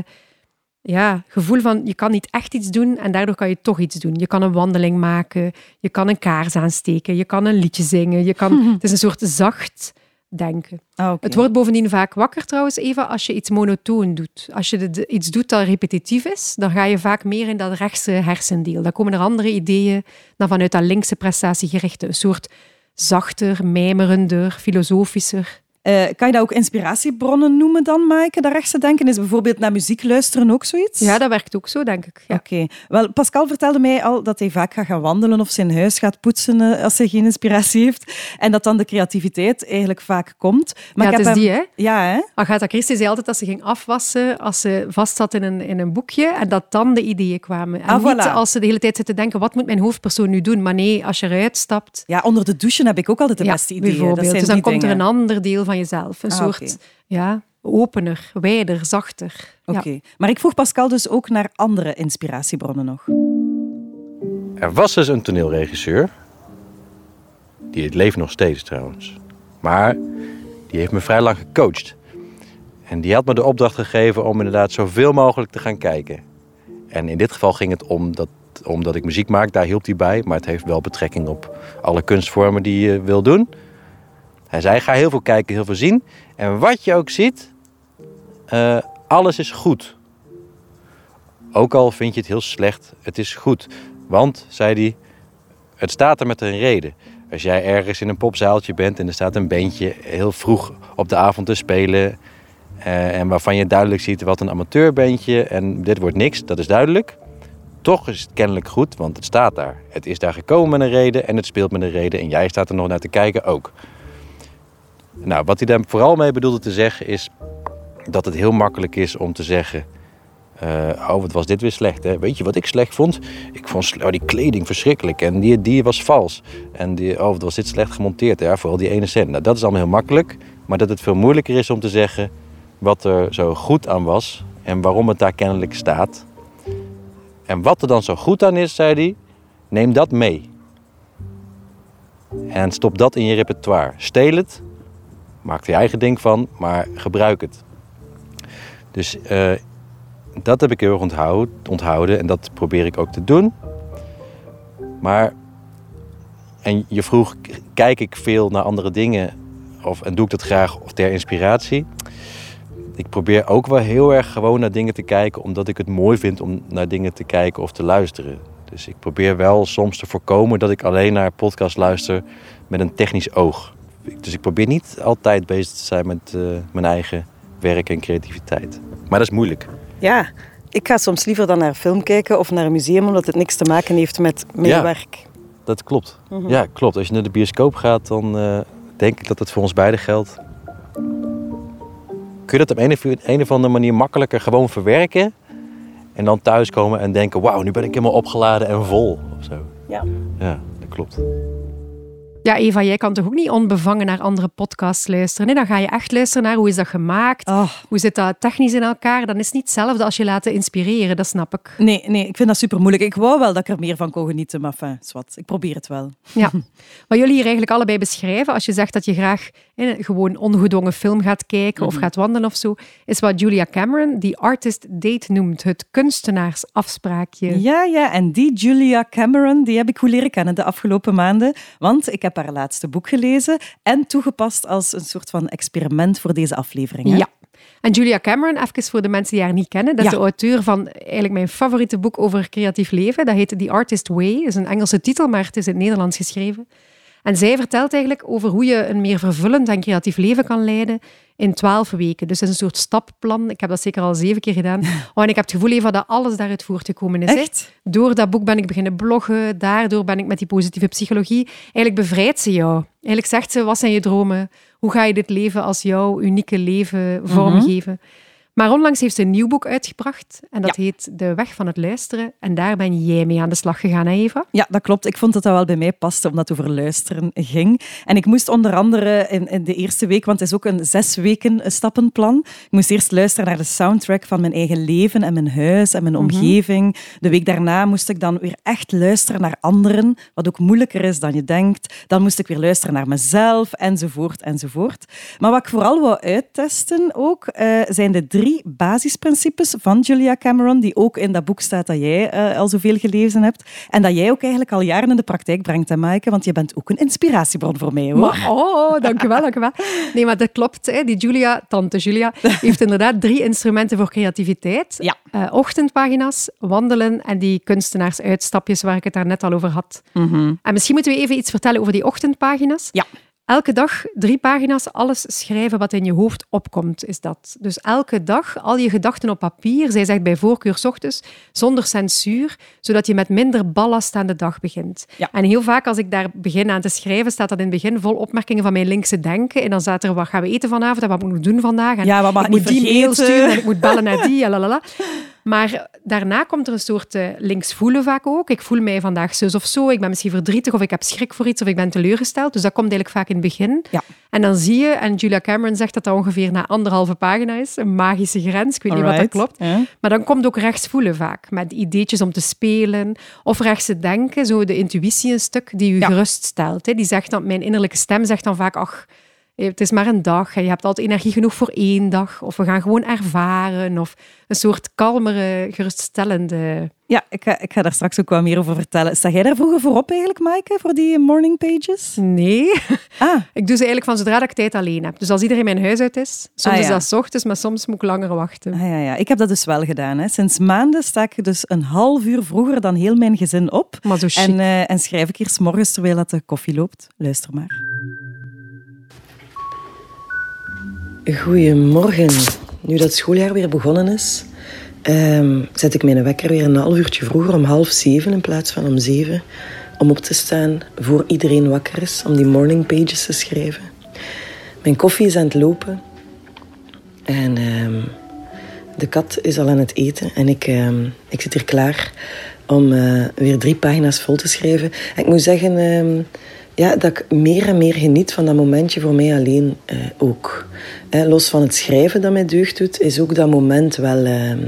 ja, gevoel van je kan niet echt iets doen en daardoor kan je toch iets doen. Je kan een wandeling maken, je kan een kaars aansteken, je kan een liedje zingen. Je kan, Het is een soort zacht denken.
Ah.
Het wordt bovendien vaak wakker trouwens, Eva, als je iets monotoon doet. Als je de- iets doet dat repetitief is, dan ga je vaak meer in dat rechtse hersendeel. Dan komen er andere ideeën dan vanuit dat linkse prestatiegerichte. Een soort zachter, mijmerender, filosofischer.
Eh, kan je dat ook inspiratiebronnen noemen dan, Maaike, dat rechtse denken? Is bijvoorbeeld naar muziek luisteren ook zoiets?
Ja, dat werkt ook zo, denk ik. Ja.
Oké. Wel, Pascal vertelde mij al dat hij vaak gaat gaan wandelen of zijn huis gaat poetsen eh, als hij geen inspiratie heeft. En dat dan de creativiteit eigenlijk vaak komt. Maar
ja,
ik
het is
hem-
die, hè?
Ja, hè?
Agatha Christie zei altijd dat ze ging afwassen als ze vast zat in een, in een boekje en dat dan de ideeën kwamen. En
Ah,
niet
voilà.
als ze de hele tijd zit te denken, wat moet mijn hoofdpersoon nu doen? Maar nee, als je eruit stapt,
Ja, onder de douche heb ik ook altijd de
ja,
beste ideeën. Dat zijn
Dus dan komt er een ander deel van jezelf. Een
Ah,
soort ja, opener, wijder, zachter. Ja.
Oké. Maar ik vroeg Pascal dus ook naar andere inspiratiebronnen nog.
Er was dus een toneelregisseur. Die het leeft nog steeds trouwens. Maar die heeft me vrij lang gecoacht. En die had me de opdracht gegeven om inderdaad zoveel mogelijk te gaan kijken. En in dit geval ging het om dat, omdat ik muziek maak, daar hielp hij bij. Maar het heeft wel betrekking op alle kunstvormen die je wil doen. Hij zei, ga heel veel kijken, heel veel zien. En wat je ook ziet, eh, alles is goed. Ook al vind je het heel slecht, het is goed. Want, zei hij, het staat er met een reden. Als jij ergens in een popzaaltje bent en er staat een bandje heel vroeg op de avond te spelen. eh, en waarvan je duidelijk ziet wat een amateurbandje en dit wordt niks, dat is duidelijk. Toch is het kennelijk goed, want het staat daar. Het is daar gekomen met een reden en het speelt met een reden. En jij staat er nog naar te kijken ook. Nou, wat hij daar vooral mee bedoelde te zeggen is dat het heel makkelijk is om te zeggen. eh, oh, wat was dit weer slecht, hè? Weet je wat ik slecht vond? Ik vond oh, die kleding verschrikkelijk en die, die was vals. En die, oh, wat was dit slecht gemonteerd? Vooral die ene scène. Nou, dat is allemaal heel makkelijk. Maar dat het veel moeilijker is om te zeggen wat er zo goed aan was en waarom het daar kennelijk staat. En wat er dan zo goed aan is, zei hij, neem dat mee. En stop dat in je repertoire. Steel het, maak je eigen ding van, maar gebruik het. Dus eh, dat heb ik heel erg onthoud, onthouden en dat probeer ik ook te doen. Maar, en je vroeg, kijk ik veel naar andere dingen of, en doe ik dat graag of ter inspiratie? Ik probeer ook wel heel erg gewoon naar dingen te kijken, omdat ik het mooi vind om naar dingen te kijken of te luisteren. Dus ik probeer wel soms te voorkomen dat ik alleen naar podcast luister met een technisch oog. Dus ik probeer niet altijd bezig te zijn met eh, mijn eigen werk en creativiteit. Maar dat is moeilijk.
Ja, ik ga soms liever dan naar een film kijken of naar een museum, omdat het niks te maken heeft met mijn
Ja.
werk.
Dat klopt. Ja, klopt. Als je naar de bioscoop gaat, dan eh, denk ik dat het voor ons beiden geldt. Kun je dat op een of, een of andere manier makkelijker gewoon verwerken? En dan thuiskomen en denken, wauw, nu ben ik helemaal opgeladen en vol. Of zo.
Ja.
Ja, dat klopt.
Ja, Eva, jij kan toch ook niet onbevangen naar andere podcasts luisteren? Nee, dan ga je echt luisteren naar hoe is dat gemaakt,
Oh,
hoe zit dat technisch in elkaar. Dan is het niet hetzelfde als je laten inspireren, dat snap ik.
nee, nee, ik vind dat super moeilijk. Ik wou wel dat ik er meer van kon genieten, maar enfin, zwart. Ik probeer het wel.
Ja. Wat jullie hier eigenlijk allebei beschrijven, als je zegt dat je graag in een gewoon ongedwongen film gaat kijken of gaat wandelen of zo, is wat Julia Cameron die artist date noemt, het kunstenaarsafspraakje.
Ja, ja, en die Julia Cameron, die heb ik goed leren kennen de afgelopen maanden. Want ik heb haar laatste boek gelezen en toegepast als een soort van experiment voor deze aflevering. hè?
Ja. En Julia Cameron, even voor de mensen die haar niet kennen, dat is
Ja.
de auteur van eigenlijk mijn favoriete boek over creatief leven. Dat heet The Artist Way. Dat is een Engelse titel, maar het is in het Nederlands geschreven. En zij vertelt eigenlijk over hoe je een meer vervullend en creatief leven kan leiden in twaalf weken. Dus het is een soort stapplan. Ik heb dat zeker al zeven keer gedaan. Oh, en ik heb het gevoel Eva, dat alles daaruit voortgekomen is. hè.
Echt?
Door dat boek ben ik beginnen bloggen. Daardoor ben ik met die positieve psychologie. Eigenlijk bevrijdt ze jou. Eigenlijk zegt ze, wat zijn je dromen? Hoe ga je dit leven als jouw unieke leven vormgeven? Maar onlangs heeft ze een nieuw boek uitgebracht. En dat heet De Weg van het Luisteren. En daar ben jij mee aan de slag gegaan, hè, Eva?
Ja, dat klopt. Ik vond dat dat wel bij mij paste, omdat het over luisteren ging. En ik moest onder andere in, in de eerste week, want het is ook een zes weken stappenplan. Ik moest eerst luisteren naar de soundtrack van mijn eigen leven en mijn huis en mijn omgeving. De week daarna moest ik dan weer echt luisteren naar anderen, wat ook moeilijker is dan je denkt. Dan moest ik weer luisteren naar mezelf, enzovoort, enzovoort. Maar wat ik vooral wou uittesten ook, eh, zijn de drie drie basisprincipes van Julia Cameron, die ook in dat boek staat dat jij uh, al zoveel gelezen hebt. En dat jij ook eigenlijk al jaren in de praktijk brengt, hè, Maaike? Want je bent ook een inspiratiebron voor mij, hoor.
Maar, oh, dankjewel, dankjewel. Nee, maar dat klopt. Hè. Die Julia, tante Julia, heeft inderdaad drie instrumenten voor creativiteit.
Ja.
Uh, ochtendpagina's, wandelen en die kunstenaarsuitstapjes waar ik het daar net al over had.
Mm
En misschien moeten we even iets vertellen over die ochtendpagina's.
Ja.
Elke dag drie pagina's, alles schrijven wat in je hoofd opkomt, is dat. Dus elke dag al je gedachten op papier, zij zegt bij voorkeur ochtends, zonder censuur, zodat je met minder ballast aan de dag begint.
Ja.
En heel vaak als ik daar begin aan te schrijven, staat dat in het begin vol opmerkingen van mijn linkse denken. En dan staat er, wat gaan we eten vanavond en wat moet ik doen vandaag? En
Ja, wat mag
ik moet die mail sturen en ik moet bellen naar die, lalala. Maar daarna komt er een soort eh, links voelen vaak ook. Ik voel mij vandaag zus of zo. Ik ben misschien verdrietig of ik heb schrik voor iets of ik ben teleurgesteld. Dus dat komt eigenlijk vaak in het begin.
Ja.
En dan zie je, en Julia Cameron zegt dat dat ongeveer na anderhalve pagina is, een magische grens. Ik weet niet wat dat klopt. Maar dan komt ook rechts voelen vaak, met ideetjes om te spelen. Of rechts te denken, zo de intuïtie een stuk, die u
Ja.
geruststelt. Hè. Die zegt dan, mijn innerlijke stem zegt dan vaak, ach, het is maar een dag en je hebt altijd energie genoeg voor één dag. Of we gaan gewoon ervaren. Of een soort kalmere, geruststellende...
Ja, ik ga, ik ga daar straks ook wat meer over vertellen. Sta jij daar vroeger voor op eigenlijk, Maaike, voor die morning pages?
Nee,
Ah,
ik doe ze eigenlijk van zodra dat ik tijd alleen heb. Dus als iedereen mijn huis uit is, soms
Ah,
is dat 's ochtends, maar soms moet ik langer wachten.
ah, ja, ja. Ik heb dat dus wel gedaan. Hè. Sinds maanden sta ik dus een half uur vroeger dan heel mijn gezin op.
Maar zo chic.
En, eh, en schrijf ik hier 's morgens terwijl dat de koffie loopt. Luister maar.
Goedemorgen. Nu dat schooljaar weer begonnen is, ehm, zet ik mijn wekker weer een half uurtje vroeger om half zeven in plaats van om zeven. Om op te staan voor iedereen wakker is, om die morning pages te schrijven. Mijn koffie is aan het lopen. En ehm, de kat is al aan het eten. En ik, ehm, ik zit hier klaar om eh, weer drie pagina's vol te schrijven. En ik moet zeggen ja, dat ik meer en meer geniet van dat momentje voor mij alleen eh, ook. Eh, los van het schrijven dat mij deugd doet, is ook dat moment wel, ehm,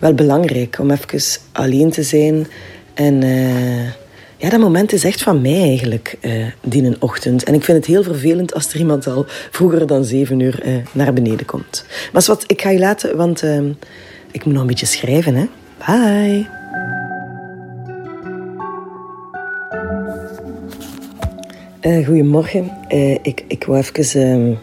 wel belangrijk. Om even alleen te zijn. En eh, ja, dat moment is echt van mij eigenlijk, eh die een ochtend. En ik vind het heel vervelend als er iemand al vroeger dan zeven uur naar beneden komt. Maar wat, ik ga je laten, want ehm, ik moet nog een beetje schrijven. Hè? Bye. Eh, goedemorgen. Eh, ik, ik wou even ehm,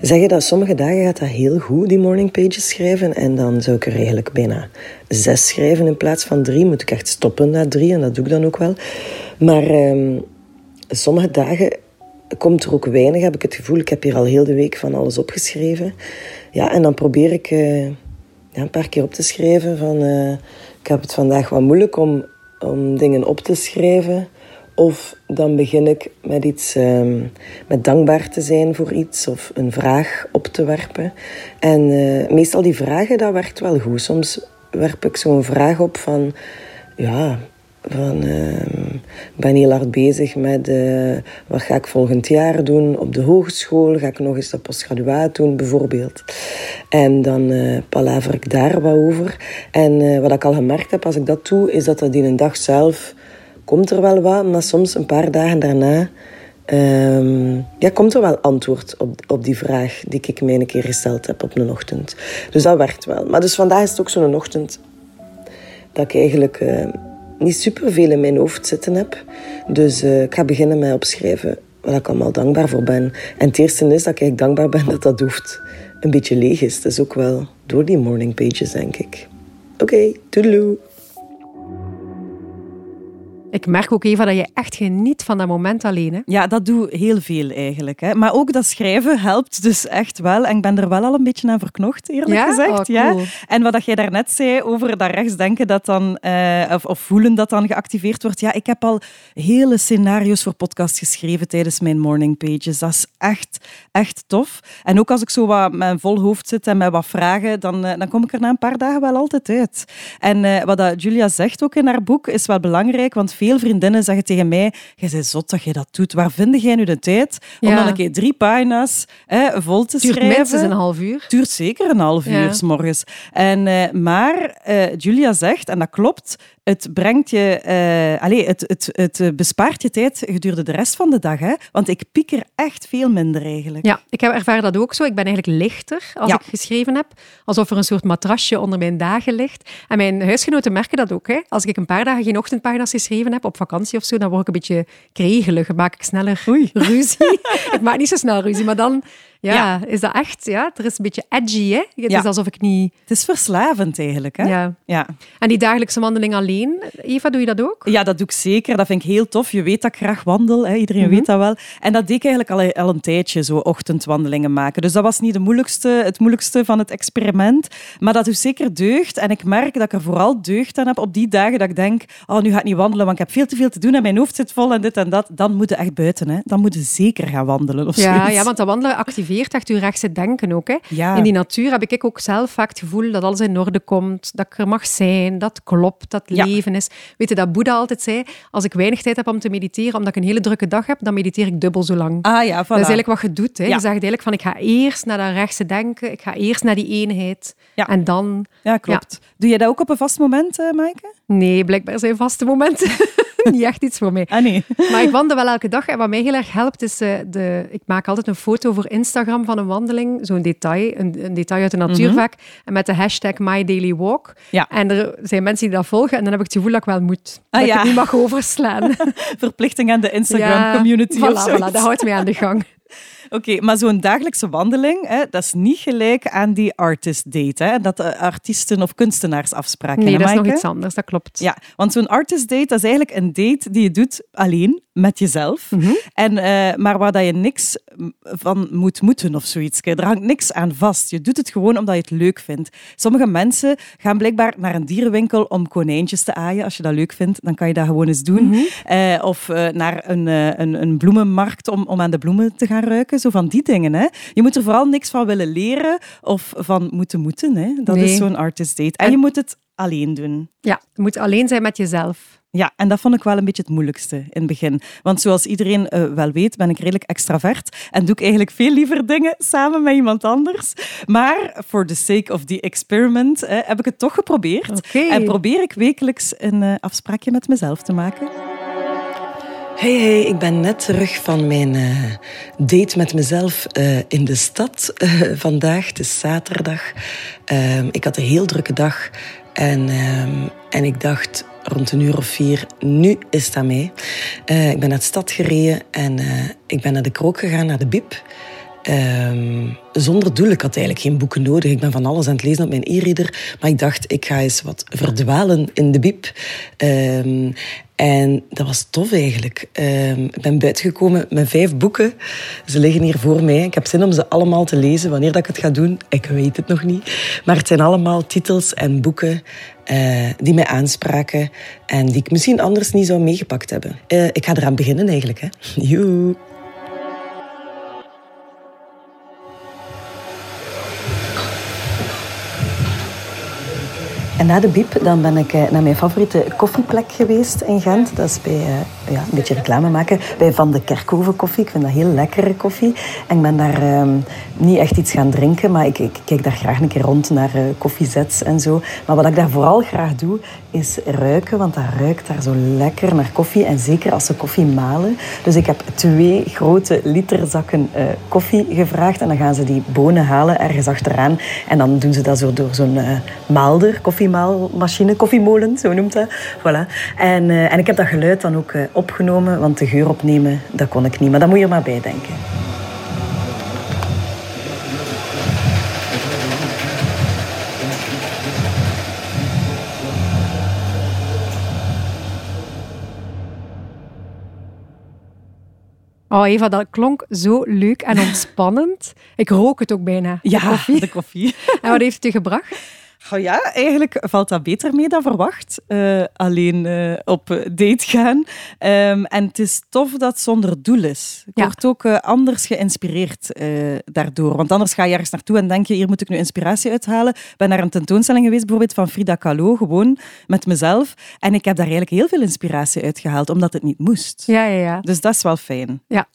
zeggen dat sommige dagen gaat dat heel goed, die morning pages schrijven. En dan zou ik er eigenlijk bijna zes schrijven in plaats van drie. Moet ik echt stoppen na drie en dat doe ik dan ook wel. Maar ehm, sommige dagen komt er ook weinig, heb ik het gevoel. Ik heb hier al heel de week van alles opgeschreven. Ja, en dan probeer ik eh, een paar keer op te schrijven van... ik heb het vandaag wat moeilijk om, om dingen op te schrijven. Of dan begin ik met iets, ehm, met dankbaar te zijn voor iets of een vraag op te werpen. En eh, meestal die vragen, dat werkt wel goed. Soms werp ik zo'n vraag op van, ja, van, ik ben heel hard bezig met eh, wat ga ik volgend jaar doen op de hogeschool. Ga ik nog eens dat postgraduaat doen, bijvoorbeeld. En dan eh palaver ik daar wat over. En wat ik al gemerkt heb als ik dat doe, is dat dat in een dag zelf komt er wel wat, maar soms een paar dagen daarna ehm, ja, komt er wel antwoord op, op die vraag die ik mij een keer gesteld heb op een ochtend. Dus dat werkt wel. Maar dus vandaag is het ook zo'n ochtend dat ik eigenlijk eh, niet superveel in mijn hoofd zitten heb. Dus eh, ik ga beginnen met opschrijven waar ik allemaal dankbaar voor ben. En het eerste is dat ik dankbaar ben dat dat hoofd een beetje leeg is. Dat is ook wel door die morning pages, denk ik. Oké, okay.
Ik merk ook, Eva, dat je echt geniet van dat moment alleen. Hè?
Ja, dat doe heel veel eigenlijk. Hè. Maar ook dat schrijven helpt dus echt wel. En ik ben er wel al een beetje aan verknocht, eerlijk
Ja?
gezegd.
Oh,
ja.
cool.
En wat dat jij daarnet zei over dat rechtsdenken dat dan, eh, of, of voelen dat dan geactiveerd wordt. Ja, ik heb al hele scenario's voor podcasts geschreven tijdens mijn morning pages. Dat is echt, echt tof. En ook als ik zo wat met een vol hoofd zit en met wat vragen, dan, eh, dan kom ik er na een paar dagen wel altijd uit. En eh, wat dat Julia zegt ook in haar boek is wel belangrijk, want veel vriendinnen zeggen tegen mij, jij bent zot dat je dat doet. Waar vind jij nu de tijd om
Ja.
dan een keer drie pagina's hè, vol te
Het duurt
schrijven?
minstens een half uur.
duurt zeker een half uur
Ja.
s morgens. En, eh, maar eh, Julia zegt, en dat klopt, het brengt je, uh, allez, het, het, het eh, bespaart je tijd gedurende de rest van de dag. Hè? Want ik pieker echt veel minder eigenlijk.
Ja, ik heb ervaren dat ook zo. Ik ben eigenlijk lichter als ik geschreven heb. Alsof er een soort matrasje onder mijn dagen ligt. En mijn huisgenoten merken dat ook. Hè? Als ik een paar dagen geen ochtendpagina's geschreven heb, op vakantie of zo, dan word ik een beetje kregelig. Dan maak ik sneller Oei. ruzie. ik maak niet zo snel ruzie, maar dan ja, is dat echt? Ja, er is een beetje edgy, hè? Het is alsof ik niet...
Het is verslavend eigenlijk, hè?
Ja. ja. En die dagelijkse wandeling alleen, Eva, doe je dat ook?
Ja, dat doe ik zeker. Dat vind ik heel tof. Je weet dat ik graag wandel, hè? iedereen mhm. weet dat wel. En dat deed ik eigenlijk al, al een tijdje, zo ochtendwandelingen maken. Dus dat was niet de moeilijkste, het moeilijkste van het experiment. Maar dat doet zeker deugd. En ik merk dat ik er vooral deugd aan heb op die dagen dat ik denk, oh, nu ga ik niet wandelen, want ik heb veel te veel te doen en mijn hoofd zit vol en dit en dat. Dan moet je echt buiten, hè? Dan moet je zeker gaan wandelen of
ja, Ja, want dat wandelen activeert echt je rechtse denken ook. Hè. In die natuur heb ik ook zelf vaak het gevoel dat alles in orde komt, dat ik er mag zijn, dat klopt, dat leven is. Weet je, dat Boeddha altijd zei, als ik weinig tijd heb om te mediteren, omdat ik een hele drukke dag heb, dan mediteer ik dubbel zo lang.
Ah, ja, voilà. Dat
is eigenlijk wat je doet. Hè. Je zegt eigenlijk van, ik ga eerst naar dat rechtse denken, ik ga eerst naar die eenheid. En dan...
Ja, klopt. Doe je dat ook op een vast moment, uh, Maaike?
Nee, blijkbaar zijn vaste momenten. niet echt iets voor mij.
Ah, nee.
Maar ik wandel wel elke dag. En wat mij heel erg helpt, is uh, de... Ik maak altijd een foto voor Instagram van een wandeling. Zo'n detail, een, een, detail uit de natuur mm En met de hashtag MyDailyWalk. Ja. En er zijn mensen die dat volgen. En dan heb ik het gevoel dat ik wel moet. Ah, dat ja. ik niet mag overslaan.
Verplichting aan de Instagram-community
ja, voilà, voilà, dat houdt mij aan de gang.
Oké, maar zo'n dagelijkse wandeling, hè, dat is niet gelijk aan die artist date. Hè, dat de artiesten of kunstenaars afspraken.
Nee, dat is nog iets anders, dat klopt.
Ja, want zo'n artist date, dat is eigenlijk een date die je doet alleen, met jezelf. Mhm. en, uh, maar waar dat je niks van moet moeten of zoiets. Er hangt niks aan vast. Je doet het gewoon omdat je het leuk vindt. Sommige mensen gaan blijkbaar naar een dierenwinkel om konijntjes te aaien. Als je dat leuk vindt, dan kan je dat gewoon eens doen. Mhm. Eh, of uh, naar een, een, een bloemenmarkt om, om aan de bloemen te gaan ruiken. Zo van die dingen. Hè. Je moet er vooral niks van willen leren of van moeten moeten. Hè. Dat is zo'n artist date. En, en je moet het alleen doen.
Ja, je moet alleen zijn met jezelf.
Ja, en dat vond ik wel een beetje het moeilijkste in het begin. Want zoals iedereen uh, wel weet, ben ik redelijk extravert en doe ik eigenlijk veel liever dingen samen met iemand anders. Maar for the sake of the experiment uh, heb ik het toch geprobeerd.
Okay.
En probeer ik wekelijks een uh, afspraakje met mezelf te maken.
Hey, hey, ik ben net terug van mijn uh, date met mezelf uh, in de stad uh, vandaag. Het is zaterdag. Ehm, ik had een heel drukke dag en, um, en ik dacht rond een uur of vier, nu is dat mee. ik ben naar de stad gereden en ik ben naar de krook gegaan, naar de Bib. Um, zonder doel. Ik had eigenlijk geen boeken nodig. Ik ben van alles aan het lezen op mijn e-reader. Maar ik dacht, ik ga eens wat verdwalen in de bib. Um, en dat was tof eigenlijk. Um, ik ben buitengekomen met vijf boeken. Ze liggen hier voor mij. Ik heb zin om ze allemaal te lezen. Wanneer dat ik het ga doen, ik weet het nog niet. Maar het zijn allemaal titels en boeken uh, die mij aanspraken. En die ik misschien anders niet zou meegepakt hebben. Uh, ik ga eraan beginnen eigenlijk. Hè. Joe. En na de biep dan ben ik eh, naar mijn favoriete koffieplek geweest in Gent. Dat is bij, uh, ja, een beetje reclame maken, bij Van de Kerkhoven koffie. Ik vind dat heel lekkere koffie. En ik ben daar um, niet echt iets gaan drinken, maar ik, ik, kijk daar graag een keer rond naar uh, koffiezets en zo. Maar wat ik daar vooral graag doe, is ruiken, want dat ruikt daar zo lekker naar koffie. En zeker als ze koffie malen. Dus ik heb twee grote literzakken uh, koffie gevraagd. En dan gaan ze die bonen halen ergens achteraan. En dan doen ze dat zo door zo'n uh, maalder, koffiemaalmachine, koffiemolen, zo noemt dat. Voilà. En, en ik heb dat geluid dan ook opgenomen, want de geur opnemen, dat kon ik niet. Maar dat moet je er maar bij denken.
Oh Eva, dat klonk zo leuk en ontspannend. Ik rook het ook bijna.
Ja, de koffie. De koffie.
En wat heeft het je gebracht?
Oh ja, eigenlijk valt dat beter mee dan verwacht. Uh, alleen uh, op date gaan. Um, en het is tof dat het zonder doel is. Ik ja. word ook uh, anders geïnspireerd daardoor. Want anders ga je ergens naartoe en denk je, hier moet ik nu inspiratie uithalen. Ik ben naar een tentoonstelling geweest, bijvoorbeeld van Frida Kahlo, gewoon met mezelf. En ik heb daar eigenlijk heel veel inspiratie uitgehaald, omdat het niet moest.
Ja, ja, ja.
Dus dat is wel fijn.
Ja,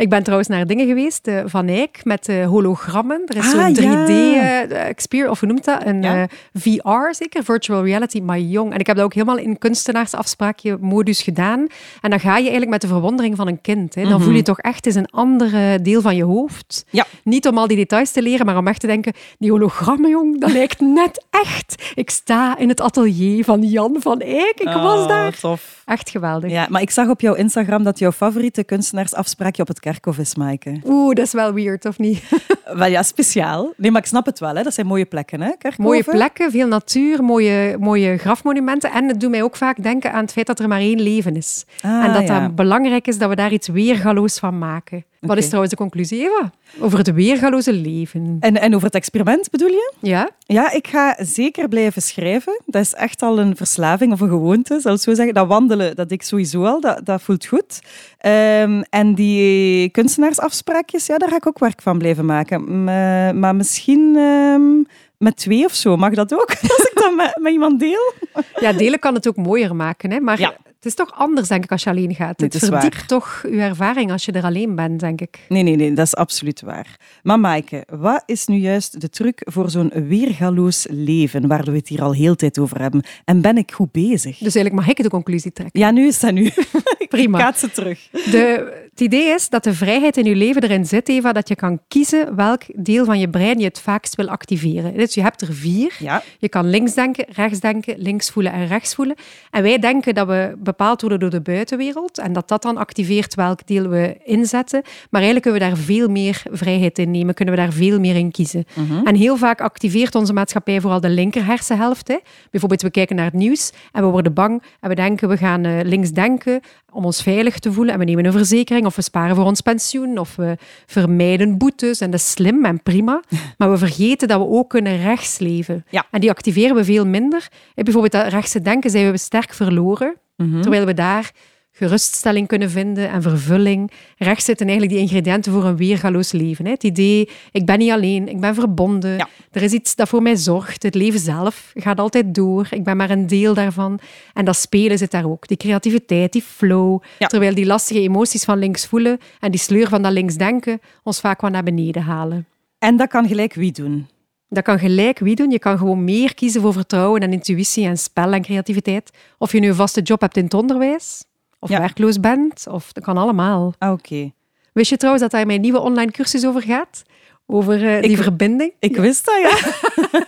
Ik ben trouwens naar dingen geweest, uh, Van Eyck, met uh, hologrammen. Er is
Ah,
zo'n 3D
ja.
eh, experience, of hoe noemt dat? Een
Ja.
eh, VR zeker, virtual reality, maar jong. En ik heb dat ook helemaal in kunstenaarsafspraakje modus gedaan. En dan ga je eigenlijk met de verwondering van een kind. Hè. Dan voel je toch echt, het is een andere deel van je hoofd.
Ja.
Niet om al die details te leren, maar om echt te denken, die hologrammen, jong, dat lijkt net echt. Ik sta in het atelier van Jan van Eyck. Ik was
Oh,
daar.
Tof.
Echt geweldig.
Ja, maar ik zag op jouw Instagram dat jouw favoriete kunstenaarsafspraakje op het kerkhof is, Maaike.
Oeh, dat is wel weird, of niet?
Wel ja, speciaal. Nee, maar ik snap het wel. Hè. Dat zijn mooie plekken, hè, kerkhoven.
Mooie plekken, veel natuur, mooie, mooie grafmonumenten. En het doet mij ook vaak denken aan het feit dat er maar één leven is.
Ah,
en dat
ja.
het belangrijk is dat we daar iets weergaloos van maken. Wat is trouwens de conclusie, Eva? Over het weergaloze leven.
En, en over het experiment bedoel je?
Ja?
Ja, ik ga zeker blijven schrijven. Dat is echt al een verslaving of een gewoonte, zal ik zo zeggen. Dat wandelen, dat ik sowieso al, dat, dat voelt goed. Ehm, en die kunstenaarsafspraakjes, ja, daar ga ik ook werk van blijven maken. Maar, maar misschien ehm, met twee of zo, mag dat ook? Als ik dat met, met iemand deel?
ja, delen kan het ook mooier maken. Hè? Maar
Ja.
Het is toch anders, denk ik, als je alleen gaat.
Het
Het
is waar.
verdiept toch je ervaring als je er alleen bent, denk ik.
Nee, nee, nee, dat is absoluut waar. Maar Maaike, wat is nu juist de truc voor zo'n weergaloos leven, waar we het hier al heel tijd over hebben? En ben ik goed bezig?
Dus eigenlijk mag ik de conclusie trekken.
Ja, nu is dat nu.
Prima.
Ik kaat ze terug.
De, het idee is dat de vrijheid in je leven erin zit, Eva, dat je kan kiezen welk deel van je brein je het vaakst wil activeren. Dus je hebt er vier.
Ja.
Je kan links denken, rechts denken, links voelen en rechts voelen. En wij denken dat we bepaald worden door de buitenwereld en dat dat dan activeert welk deel we inzetten. Maar eigenlijk kunnen we daar veel meer vrijheid in nemen, kunnen we daar veel meer in kiezen. En heel vaak activeert onze maatschappij vooral de linker hersenhelft. Hè. Bijvoorbeeld, we kijken naar het nieuws en we worden bang en we denken we gaan eh, links denken om ons veilig te voelen en we nemen een verzekering of we sparen voor ons pensioen of we vermijden boetes en dat is slim en prima. Maar we vergeten dat we ook kunnen rechts leven.
Ja.
En die activeren we veel minder. Bijvoorbeeld dat rechtse denken zijn we sterk verloren, terwijl we daar geruststelling kunnen vinden en vervulling. Rechts zitten eigenlijk die ingrediënten voor een weergaloos leven. Hè. Het idee, ik ben niet alleen, ik ben verbonden.
Ja.
Er is iets dat voor mij zorgt. Het leven zelf gaat altijd door. Ik ben maar een deel daarvan. En dat spelen zit daar ook. Die creativiteit, die flow.
Ja.
Terwijl die lastige emoties van links voelen en die sleur van dat links denken ons vaak wat naar beneden halen.
En dat kan gelijk wie doen.
Dat kan gelijk wie doen. Je kan gewoon meer kiezen voor vertrouwen en intuïtie en spel en creativiteit. Of je nu een vaste job hebt in het onderwijs, of
Ja.
werkloos bent, of dat kan allemaal.
Ah, Oké.
Wist je trouwens dat daar mijn nieuwe online cursus over gaat? Over eh, die
Ik-
verbinding?
Ik wist dat, ja.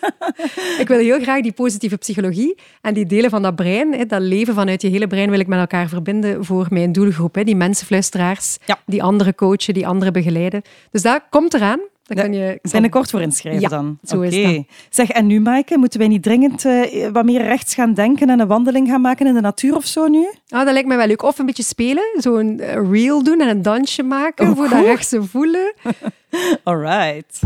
Ik wil heel graag die positieve psychologie en die delen van dat brein, hè, dat leven vanuit je hele brein, wil ik met elkaar verbinden voor mijn doelgroep. Hè, die mensenfluisteraars,
Ja.
die andere coachen, die andere begeleiden. Dus dat komt eraan. Dan kun je, ik zal-
Binnenkort voor inschrijven
Ja,
dan.
zo is
Oké.
dat.
Zeg, en nu, Maaike, moeten wij niet dringend eh, wat meer rechts gaan denken en een wandeling gaan maken in de natuur of zo nu?
Ah, dat lijkt me wel leuk. Of een beetje spelen, zo'n eh, reel doen en een dansje maken
Oh,
voor dat
goed.
rechtse voelen.
Alright.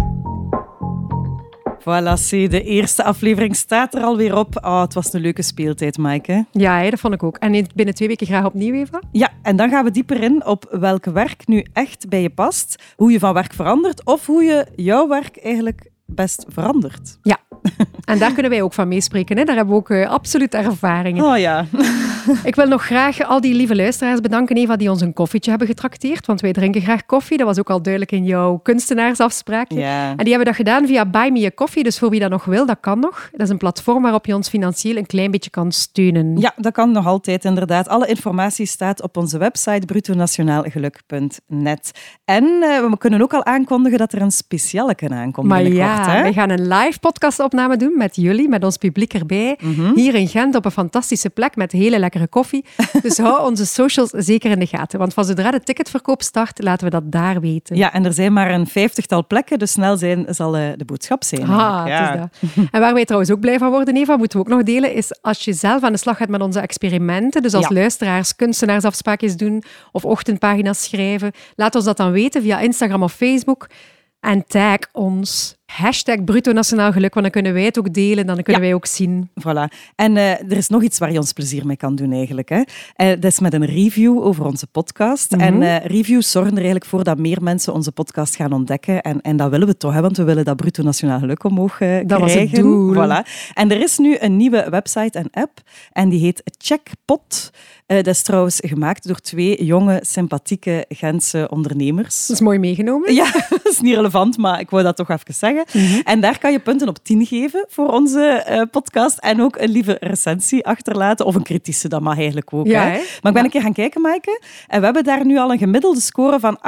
Voilà, zie, de eerste aflevering staat er alweer op. Oh, het was een leuke speeltijd, Maaike.
Ja, hè, dat vond ik ook. En in- binnen twee weken graag opnieuw, Eva.
Ja, en dan gaan we dieper in op welk werk nu echt bij je past, hoe je van werk verandert of hoe je jouw werk eigenlijk best verandert.
Ja. En daar kunnen wij ook van meespreken. Hè. Daar hebben we ook eh, absoluut ervaringen.
Oh ja.
Ik wil nog graag al die lieve luisteraars bedanken, Eva, die ons een koffietje hebben getrakteerd. Want wij drinken graag koffie. Dat was ook al duidelijk in jouw kunstenaarsafspraakje.
Ja.
En die hebben dat gedaan via Buy Me a Coffee. Dus voor wie dat nog wil, dat kan nog. Dat is een platform waarop je ons financieel een klein beetje kan steunen.
Ja, dat kan nog altijd, inderdaad. Alle informatie staat op onze website brutonationaalgeluk.net. En eh, we kunnen ook al aankondigen dat er een speciale kan aankomen
Maar
binnenkort.
ja,
hè?
wij gaan een live podcastopname doen met jullie, met ons publiek erbij.
Mhm.
Hier in Gent op een fantastische plek met hele lekkere koffie. Dus hou onze socials zeker in de gaten. Want van zodra de ticketverkoop start, laten we dat daar weten.
Ja, en er zijn maar een vijftigtal plekken, dus snel zijn zal eh, de boodschap zijn.
Ah,
ja.
het is dat. En waar wij trouwens ook blij van worden, Eva, moeten we ook nog delen, is als je zelf aan de slag gaat met onze experimenten, dus als
Ja.
luisteraars kunstenaarsafspraakjes doen of ochtendpagina's schrijven, laat ons dat dan weten via Instagram of Facebook en tag ons Hashtag bruto nationaal geluk, want dan kunnen wij het ook delen, dan kunnen wij ook zien.
Voilà. En uh, er is nog iets waar je ons plezier mee kan doen eigenlijk. Hè. Uh, dat is met een review over onze podcast. Mm -hmm. En uh, reviews zorgen er eigenlijk voor dat meer mensen onze podcast gaan ontdekken. En, en dat willen we toch, hè, want we willen dat bruto nationaal geluk omhoog krijgen.
Dat was het doel.
Voilà. En er is nu een nieuwe website en app en die heet Checkpot. Uh, dat is trouwens gemaakt door twee jonge, sympathieke Gentse ondernemers.
Dat is mooi meegenomen.
Ja, dat is niet relevant, maar ik wou dat toch even zeggen. Mm -hmm. En daar kan je punten op 10 geven voor onze uh, podcast en ook een lieve recensie achterlaten. Of een kritische, dat mag eigenlijk ook.
Ja,
hè? Maar ik ben
Ja.
een keer gaan kijken, Maaike, en we hebben daar nu al een gemiddelde score van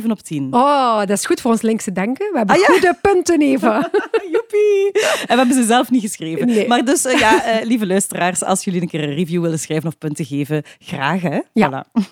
8,7 op 10.
Oh, dat is goed voor ons linkse denken. We hebben
Ah, ja.
goede punten, Eva.
Joepie! En we hebben ze zelf niet geschreven.
Nee.
Maar dus, eh, ja, eh, lieve luisteraars, als jullie een keer een review willen schrijven of punten geven, graag, hè?
Ja.
Voilà.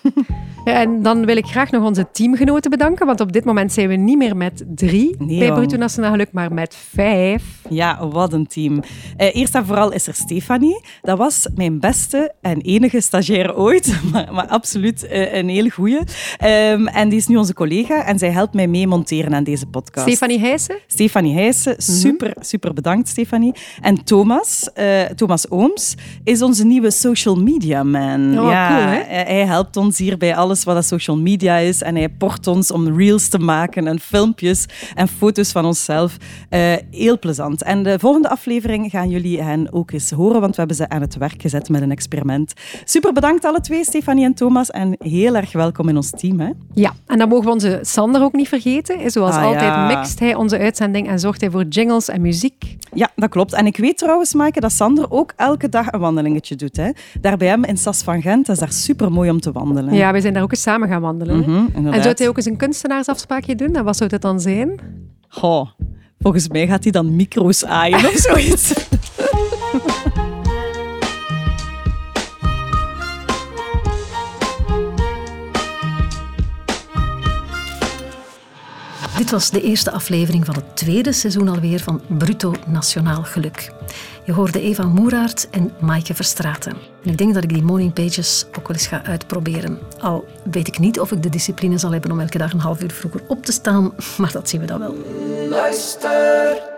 En dan wil ik graag nog onze teamgenoten bedanken, want op dit moment zijn we niet meer met drie
Nee,
bij. Bruto Geluk, maar met vijf.
Ja, wat een team. Eh, eerst en vooral is er Stefanie. Dat was mijn beste en enige stagiair ooit, maar, maar absoluut eh, een hele goeie. Ehm, en die is nu onze collega en zij helpt mij mee monteren aan deze podcast.
Stefanie Heijsen.
Stefanie Heijsen, super, super bedankt, Stefanie. En Thomas, eh, Thomas Ooms, is onze nieuwe social media man.
Oh,
ja,
cool, hè?
hij- helpt ons hier bij alles wat dat social media is. En hij port ons om reels te maken en filmpjes en foto's van onszelf. Eh, heel plezant. En de volgende aflevering gaan jullie hen ook eens horen, want we hebben ze aan het werk gezet met een experiment. Super bedankt alle twee, Stefanie en Thomas. En heel erg welkom in ons team. Hè?
Ja, en dan mogen we onze Sander ook niet vergeten. Zoals
Ah,
altijd
ja.
mixt hij onze uitzending en zorgt hij voor jingles en muziek.
Ja, dat klopt. En ik weet trouwens, Maaike, dat Sander ook elke dag een wandelingetje doet. Hè? Daar bij hem in Sas van Gent, dat is daar super mooi om te wandelen.
Ja, we zijn daar ook eens samen gaan wandelen.
Mhm,
En zou hij ook eens een kunstenaarsafspraakje doen? En wat zou dat dan zijn?
Volgens mij gaat hij dan micro's aaien of zoiets.
Dit was de eerste aflevering van het tweede seizoen alweer van Bruto Nationaal Geluk. Je hoorde Eva Moeraert en Maaike Verstraeten. En ik denk dat ik die morning pages ook wel eens ga uitproberen. Al weet ik niet of ik de discipline zal hebben om elke dag een half uur vroeger op te staan, maar dat zien we dan wel.
Luister